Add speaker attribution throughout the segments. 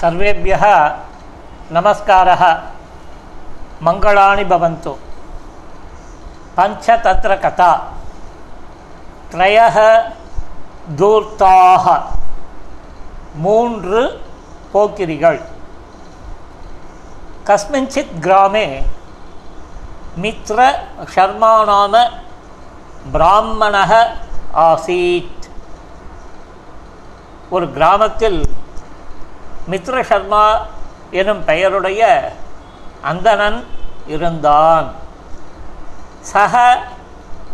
Speaker 1: सर्वेभ्यः नमस्कारः मङ्गलानि भवन्तु पञ्चतत्र कथा त्रयः தூர்த்தாக மூன்று போக்கிரிகள் கஸ்மிஞ்சித் கிராமே மித்ர ஷர்மா நாம பிராமணக ஆசீத் ஒரு கிராமத்தில் மித்ர சர்மா எனும் பெயருடைய அந்தணன் இருந்தான். சக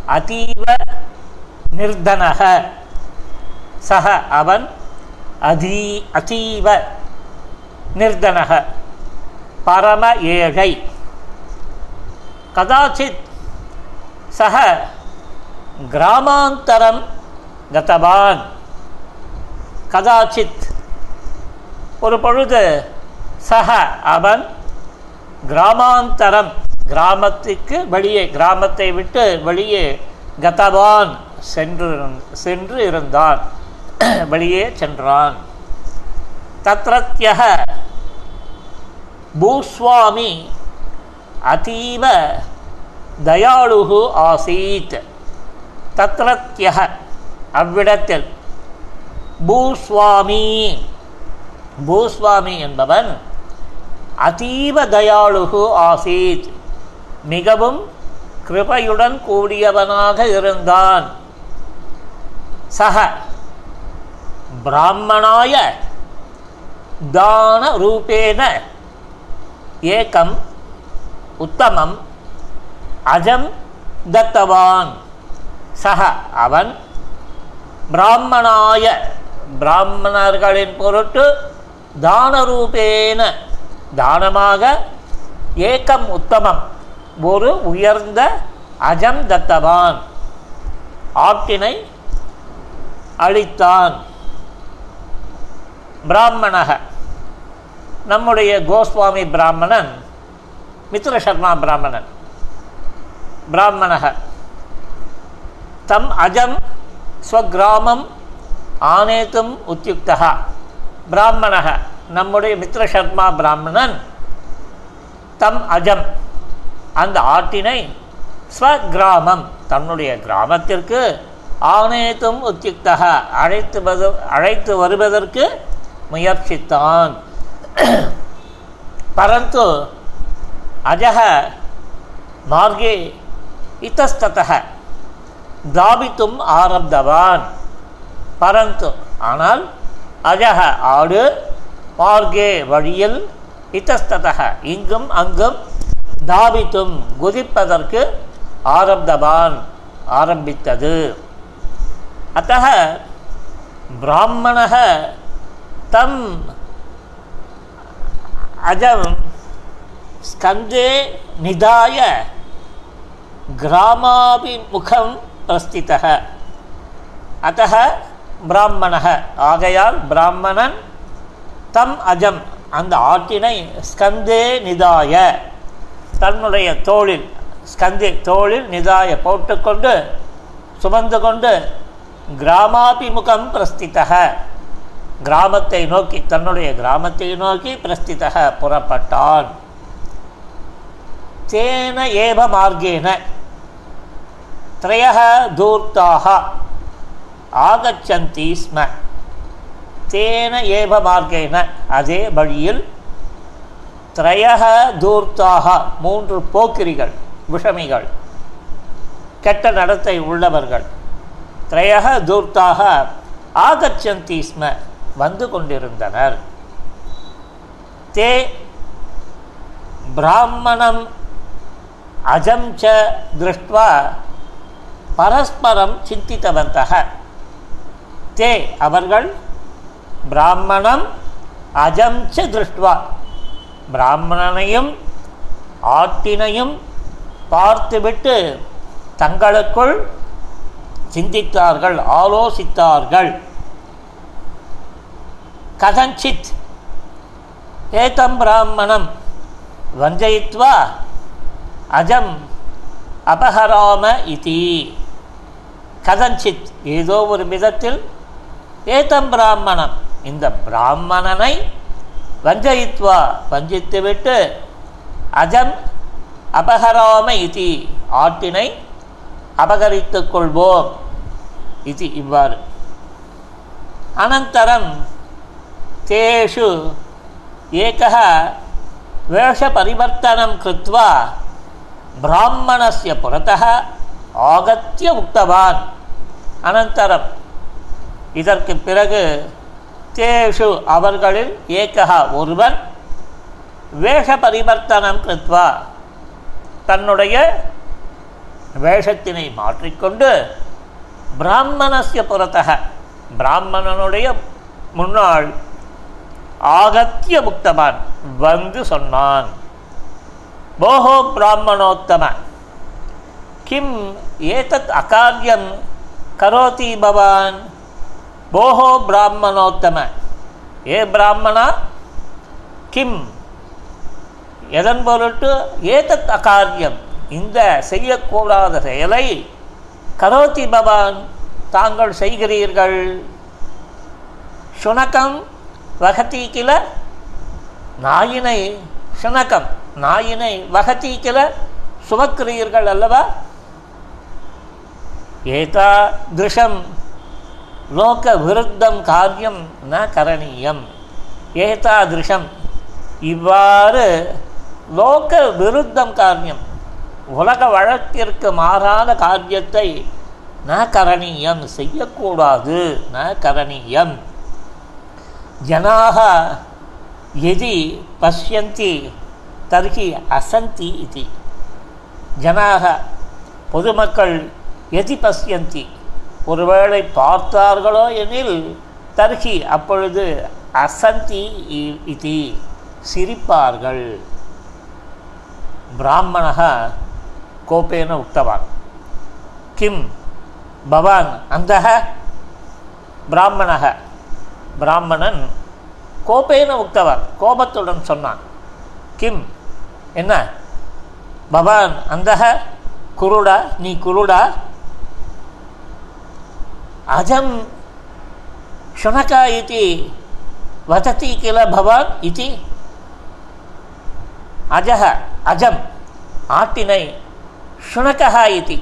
Speaker 1: அதீவ நிர்தனக. சக அவன் அதீ அதீவ நிர்தனக. பரம ஏழை. கதாச்சித் சக கிராமாந்தரம் கதவான். கதாச்சித் ஒரு பொழுது சக அவன் கிராமாந்தரம் கிராமத்துக்கு வெளியே கிராமத்தை விட்டு வெளியே கதவான் சென்று சென்று இருந்தான். வெளியே சென்றான். தத்ரத்யக பூஸ்வாமி அதீவ தயாளுகு ஆசீத். தத்ரத்யக அவ்விடத்தில் பூஸ்வாமி பூஸ்வாமி என்பவன் அதீவ தயாளுகு ஆசீத். மிகவும் கிருபையுடன் கூடியவனாக இருந்தான். சக பிராமணாய தான ரூபேன ஏகம் உத்தமம் அஜம் தத்தவான். சக அவன் பிராமணாய பிராமணர்களின் பொருட்டு தானரூபேன. தானமாக ஏக்கம் உத்தமம். ஒரு உயர்ந்த அஜம் தத்தவான். ஆட்டினை அளித்தான் பிராமணக. நம்முடைய கோஸ்வாமி பிராமணன் மித்ர சர்மா பிராமணன். பிராமணக. தம் அஜம் ஸ்வகிராமம் ஆனேத்தும் உத்தியுக்தா பிராமணக. நம்முடைய மித்ர சர்மா பிராமணன் தம் அஜம். அந்த ஆட்டினை ஸ்வகிராமம் தன்னுடைய கிராமத்திற்கு ஆனேத்தும் உத்தியுக்தக அழைத்து வது அழைத்து வருவதற்கு முயற்சித்தான். பரந்து அஜக மார்கே இத்தஸ்தத தாபித்தும் ஆரப்தவான். பரந்து ஆனால் அழக ஆடு மார்கே வழியில் இத்தஸ்ததக. இங்கும் அங்கும் தாவித்தும் குதிப்பதற்கு ஆரப்தபான் ஆரம்பித்தது. அத்தக பிராமணக தம் அஜம் ஸ்கந்தே நிதாய கிராமாபிமுகம் பிரஸ்தித்தக அத்தக பிராமணக. ஆகையால் பிராமணன் தம் அஜம் அந்த ஆட்டினை ஸ்கந்தே நிதாய. தன்னுடைய தோளில் ஸ்கந்தே தோளில் நிதாய போட்டுக்கொண்டு சுமந்து கொண்டு கிராமாபிமுகம் பிரஸ்தித்தக கிராமத்தை நோக்கி தன்னுடைய கிராமத்தை நோக்கி பிரஸ்தித்தக புறப்பட்டான். தேன ஏவ மார்கேன. திரைய தூர்த்தாக ஆகச்சந்தி ஸ்ம தேன ஏவ மார்க்கேன அதே வழியில் திரையக தூர்த்தாக மூன்று போக்கிரிகள் விஷமிகள் கெட்ட நடத்தை உள்ளவர்கள். திரையக தூர்த்தாக ஆகச்சந்தி ஸ்ம வந்து கொண்டிருந்தனர். தே பிராமணம் அஜம் ச திருஷ்டுவா பரஸ்பரம் சிந்தித்தவந்தக தே அவர்கள் பிராமணம் அஜம் திருஷ்டுவா. பிராமணனையும் ஆட்டினையும் பார்த்துவிட்டு தங்களுக்குள் சிந்தித்தார்கள் ஆலோசித்தார்கள். கதஞ்சித் ஏதம் பிராமணம் வஞ்சயித்வா? அஜம் அபஹராம இதி. கதஞ்சித் ஏதோ ஒரு விதத்தில் ஏதம் பிராமணம். இந்த பிராமணனை வஞ்சயித்வா வஞ்சித்துவிட்டு அஜம் அபகராம இதி ஆட்டினை அபகரித்துக் கொள்வோம். இது இவ்வாறு. அனந்தரம் தேஷு ஏகः வேஷபரிவர்த்தனம் கிருத்வா பிராமணஸ்ய புறத்தः ஆகத்திய உக்தவான். அனந்தரம் இதற்கு பிறகு தேஷு அவர்களில் ஏகா ஒருவர் வேஷ பரிவர்த்தனம் கிருத்வா. தன்னுடைய வேஷத்தினை மாற்றிக்கொண்டு பிராமணஸ்ய புறத்தக பிராமணனுடைய முன்னாள் ஆகத்திய முக்தமான் வந்து சொன்னான். போகோ பிராமணோத்தம கிம் ஏதத் அகாரியம் கரோதி பவான்? போஹோ பிராமணோத்தம. ஏ பிராமணா? கிம். எதன் பொருட்டு? ஏதத் அகாரியம். இந்த செய்யக்கூடாத செயலை கரோதி பவான் தாங்கள் செய்கிறீர்கள். சுனக்கம் வகதி கில நாயினை சுனக்கம் நாயினை வகதி கில சுமக்கிறீர்கள் அல்லவா? ஏதா திருஷம் லோகவிருத்தம் காரியம் ந கரணீயம். ஏதாதிருஷம். இவ்வாறு லோக விருத்தம் காரியம் உலக வழக்கிற்கு மாறான காரியத்தை ந கரணீயம் செய்யக்கூடாது. ந கரணீயம். ஜனாக எதி பசியந்தி தர்கி அசந்தி இது. ஜனாக பொதுமக்கள் எதி பசியந்தி ஒருவேளை பார்த்தார்களோ எனில் தர்ஹி அப்பொழுது அசந்தி இது சிரிப்பார்கள். பிராமணக கோபேன உக்தவான். கிம்? பவான் அந்த பிராமணக. பிராமணன் கோபேன உக்தவான் கோபத்துடன் சொன்னான். கிம்? என்ன? பவான் அந்த குருடா? நீ குருடா? అజం శునక ఇది వదతి కిల భవాన్ ఇది அஜக அஜம் ஆட்டினை சுனகா இது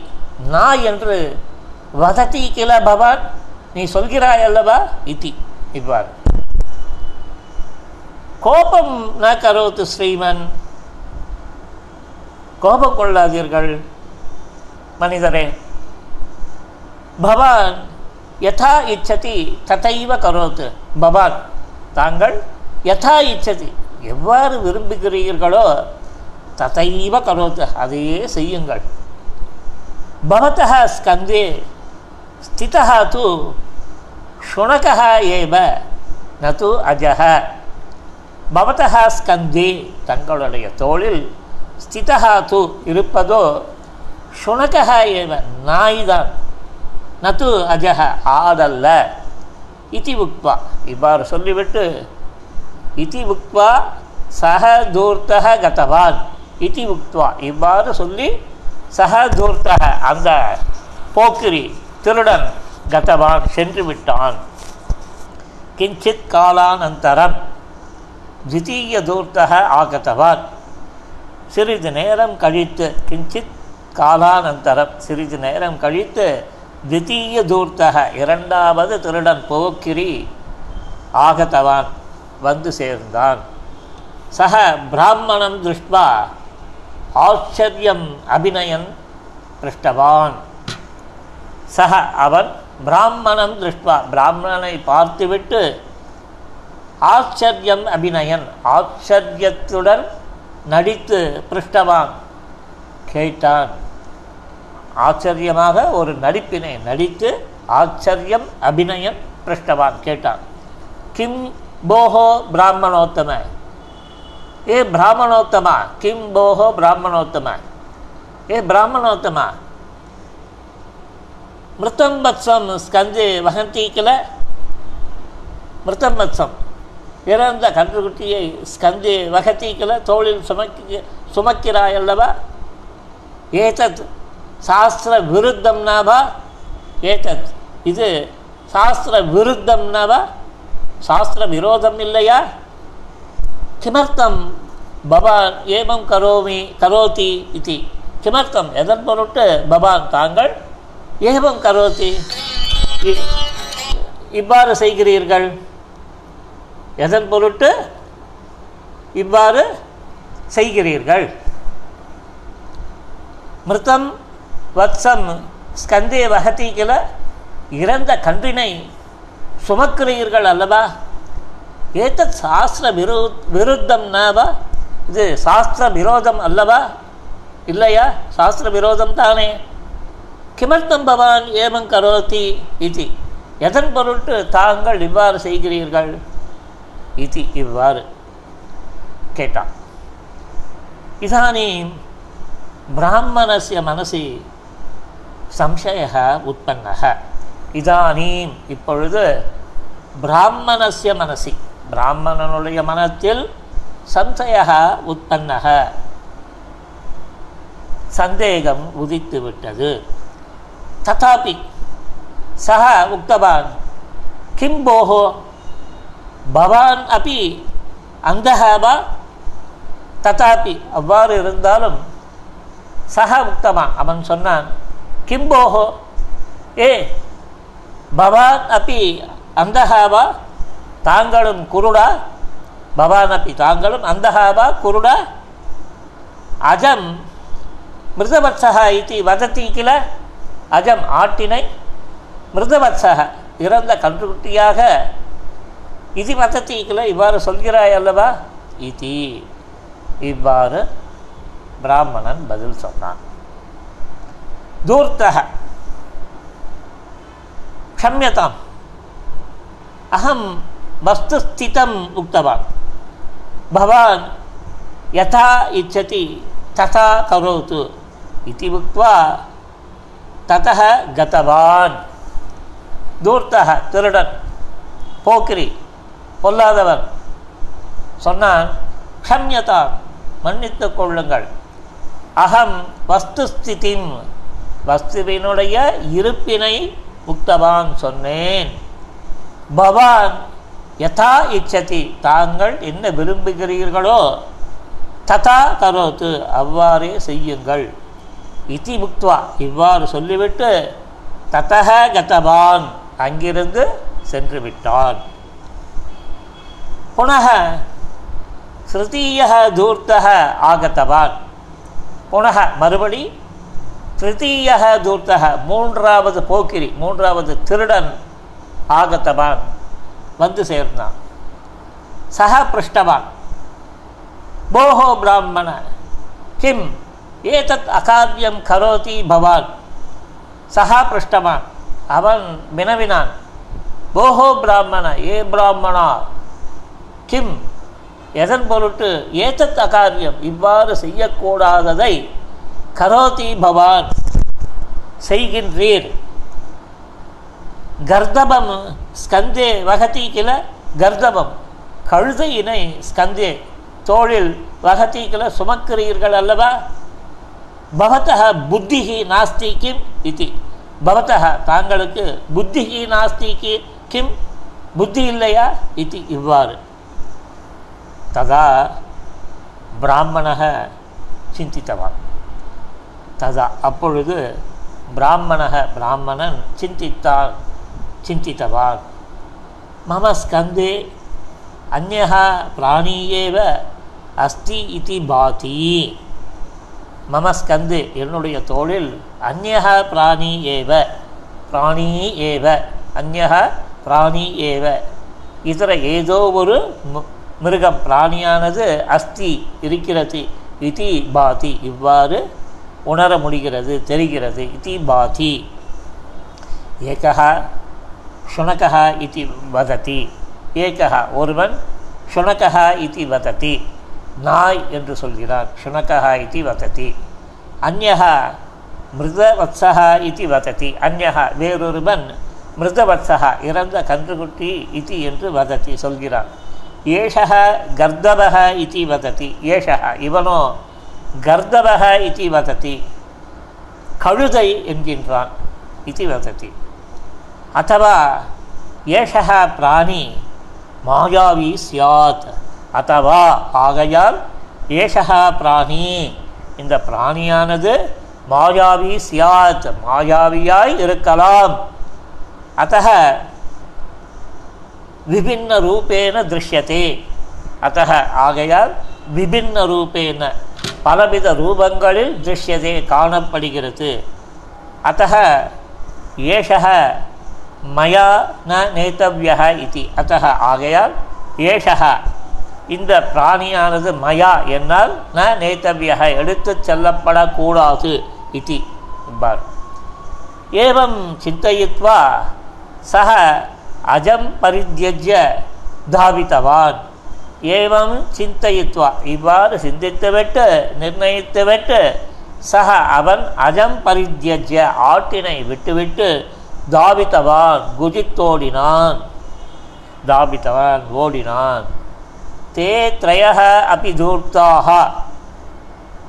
Speaker 1: நாய் என்று வதத்தி கில பவான் நீ சொல்கிறாய் அல்லவா? இத்தி இவ்வாறு கோபம் ந கரோத்து ஸ்ரீமன். கோபம் கொள்ளாதீர்கள் மனிதரே. பவான் யதா இச்சதி ததைவ கரோத்து பவான் தாங்கள் யதா இச்சதி எவ்வாறு விரும்புகிறீர்களோ ததைவ கரோத்து அதையே செய்யுங்கள் பவத்தः ஸ்கந்தே ஸ்திதः து शुनकः एव न तु அஜः பவத்தः ஸ்கந்தே தங்களுடைய தோளில் ஸ்திதः து இருப்பதோ சுணக்கः ஏவ நாய்தான் நது அஜக ஆதல்ல. இதி உக்வா. இவ்வாறு சொல்லிவிட்டு இதி உக்வா சக தூர்த்தக கதவான். இதி உக்வா. இவ்வாறு சொல்லி சக தூர்த்தக அந்த போக்கிரி திருடன் கதவான் சென்று விட்டான். கிஞ்சித் காலானந்தரம் தித்தீய தூர்த்தக ஆகத்தவான் சிறிது நேரம் கழித்து கிஞ்சித் காலானந்தரம் சிறிது நேரம் கழித்து தித்தீய தூர்த்தக இரண்டாவது திருடன் போக்கிரி ஆகத்தவான் வந்து சேர்ந்தான். சக பிராமணன் திருஷ்டுவா ஆச்சரியம் அபிநயன் பிருஷ்டவான் சக அவன் பிராமணன் திருஷ்டுவா பிராமணனை பார்த்துவிட்டு ஆச்சரியம் அபிநயன் ஆச்சரியத்துடன் நடித்து பிருஷ்டவான் கேட்டான். ஆச்சரியமாக ஒரு நடிப்பினை நடித்து ஆச்சரியம் அபிநயம் பிருஷ்டவான் கேட்டான் கிம் போஹோ பிராமணோத்தம. ஏ பிராமணோத்தமா கிம் போஹோ பிராமணோத்தம. ஏ பிராமணோத்தமா. மிருத்தம் வத்சம் ஸ்கந்தே வகந்தி கில மிருத்தம் வத்சம் இறந்த கன்றுக்குட்டியை ஸ்கந்து வகத்தி கில தோளில் சுமக்கி சுமக்கிறாயல்லவா? ஏதத் சாஸ்திர விருத்தம்னாவா? ஏதத் இது சாஸ்திர விருத்தம்னாவா? சாஸ்திர விரோதம் இல்லையா? கிமர்த்தம் பவான் ஏமம் கரோமி கரோதி இது. கிமர்த்தம் எதன் பொருட்டு? பவான் தாங்கள். ஏமம் கரோதி இவ்வாறு செய்கிறீர்கள். எதன் பொருட்டு? இவ்வாறு செய்கிறீர்கள். மிருத்தம் வத்சம் ஸ்கந்தே வகதி கில இறந்த கன்றினை சுமக்கிறீர்கள் அல்லவா? ஏதத் சாஸ்திர விரு விருத்தம் நாவா? இது சாஸ்திர விரோதம் அல்லவா? இல்லையா? சாஸ்திர விரோதம் தானே. கிமர்த்தம் பவான் ஏமம் கரோதி இது. எதன் பொருட்டு தாங்கள் இவ்வாறு செய்கிறீர்கள்? இது இவ்வாறு. கேட்டான். இதானீம் பிராமணஸ்ய மனசி சம்சய உற்பன்னக இதானீம். இப்பொழுது பிராமணஸ்ய மனசி. பிராமணனுடைய மனத்தில் சம்சய உற்பன்னக சந்தேகம் உதித்து விட்டது ததாபி சக உக்தவான். கிம் போகோ பவான் அப்பி அந்தக ததாபி. அவ்வாறு இருந்தாலும் சக உக்தவான். அவன் சொன்னான் கிம்போஹோ ஏ பவான் அப்பி அந்தகாவா தாங்களும் குருடா பவான் அப்பி தாங்களும் அந்தகாவா குருடா அஜம் மிருதவத்சக இது வதத்தி கிள அஜம் ஆட்டினை மிருதவத்சக இறந்த கன்றுக்குட்டியாக இது வதத்தி கிள இவ்வாறு சொல்கிறாய் அல்லவா? இதி இவ்வாறு பிராமணன் பதில் சொன்னான். தூர்த்தக क्षम्यताम् अहं वस्तुस्थितम् उक्तवान् भवान् यथा इच्छति तथा करोतु इति उक्त्वा ततः गतवान् தூர்த்தக திருடன் போக்கிரி பொல்லாதவன் சொன்னான் க்ஷம்யதாம் மன்னித்துக் கொள்ளுங்கள் அகம் வஸ்துஸ்திதிம் வஸ்துவினுடைய இருப்பினை உக்தவான் சொன்னேன். பவான் யதா இச்சதி தாங்கள் என்ன விரும்புகிறீர்களோ ததா கரோத்து அவ்வாறே செய்யுங்கள். இதி முக்துவா இவ்வாறு சொல்லிவிட்டு ததக கதவான் அங்கிருந்து சென்று விட்டான் புனக ஸ்ருதீய தூர்த்தக ஆகத்தவான் புனக மறுபடி திருத்தீய தூர்த்தக மூன்றாவது போக்கிரி மூன்றாவது திருடன் ஆகத்தவான் வந்து சேர்ந்தான். சக பிருஷ்டவான். போஹோ பிராமண கிம் ஏதத் அகாரியம் கரோதி பவான். சகா பிருஷ்டவான் அவன் வினவினான் போஹோ பிராமண ஏ பிராமணா கிம் எதன் பொருட்டு ஏதத் அகாரியம் இவ்வாறு செய்யக்கூடாததை கரோதி பவான் செய்கின்றீர். கர்தபம் ஸ்கந்தே வகதி கில கர்தபம். கழுதையினை ஸ்கந்தே. தோழில் வகதி கில சுமக்கிறீர்கள் அல்லவா? பவத்தக புத்திஹி நாஸ்தி கிம் இது. பவத்தக தாங்களுக்கு புத்திஹி நாஸ்தி கி கிம் புத்தி இல்லையா? இது இவ்வாறு. ததா பிராமணः சிந்தித்தவான். ததா. அப்பொழுது பிராமணக பிராமணன் சிந்தித்தான் சிந்தித்தவான் மம ஸ்கந்தே அந்யः பிராணியேவ அஸ்தி இது பாதி. மம ஸ்கந்து என்னுடைய தோளில் அந்யக பிராணி ஏவ பிராணி ஏவ அந்யக பிராணி ஏவ இதர ஏதோ ஒரு மிருகம் பிராணியானது அஸ்தி இருக்கிறது இது பாதி. இவ்வாறு உணர முடிகிறது தெரிகிறது. இது பாதி. ஏகா சுனகா இது வதத்தி ஏகா ஒருவன் சுனகா இது வதத்தி நாய் என்று சொல்கிறான் சுனகா இது வதத்தி அந்நகா மிருதவத்சா இது வதத்தி அந்நகா வேறொருவன் மிருதவத்சா இறந்த கன்றுக்குட்டி இது என்று வதத்தி சொல்கிறான் ஏஷா கர்தவ இது வதத்தி ஏஷா இவனோ கர்தவக இது வதத்தி கழுதை என்கின்றான் இது வதத்தி அத்தவா ஏஷக பிராணி மாயாவி சியாத். அத்தவா ஆகையால் ஏஷகா பிராணி. இந்த பிராணியானது மாயாவி சியாத் மாயாவியாய் இருக்கலாம். அத்த விபின்ன ரூபேன திருஷ்யத்தே அத்த ஆகையால் விபின்ன ரூபேன பலவித ரூபங்களில் திருஷ்யதே காணப்படுகிறது. அத்த ஏஷக மயா ந நேத்தவியः இது. அத்த ஆகையால் ஏஷக இந்த பிராணியானது மயா என்னால் ந நேத்தவியः எடுத்து செல்லப்படக்கூடாது இது என்பார். ஏவம் சிந்தயித்வா சக அஜம் பரித்தியஜ்ய தாவித்தவான் ஏவம் சிந்தயித்வா. இவ்வாறு சிந்தித்துவிட்டு நிர்ணயித்துவிட்டு சக அவன் அஜம் பரித்தியஜ ஆட்டினை விட்டுவிட்டு தாவித்தவான் குஜித்தோடினான். தாபித்தவான் ஓடினான். தே திரய அபி தூர்த்தாக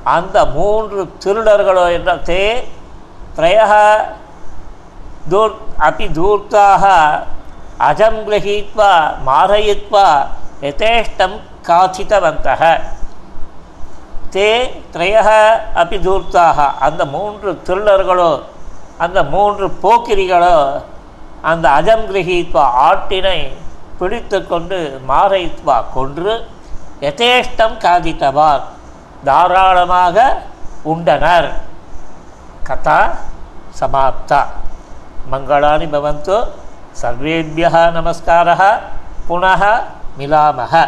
Speaker 1: அந்த மூன்று திருடர்களோ என்ற தே திரய தூர் அபி தூர்த்தாக அஜம் கிரகீத்வா மாரயித்வா யதேஷ்டம் காச்சித்தவந்தக தே திரையக அப்பி தூர்த்தாக அந்த மூன்று திருடர்களோ அந்த மூன்று போக்கிரிகளோ அந்த அஜம் கிரகித்வா ஆட்டினை பிடித்து கொண்டு மாரயித்வா கொன்று யதேஷ்டம் காதித்தவார். தாராளமாக உண்டனர். கதா சமாப்தா. மங்களானி பவந்தோ சர்வேபிய நமஸ்கார புனः มิลามาฮะ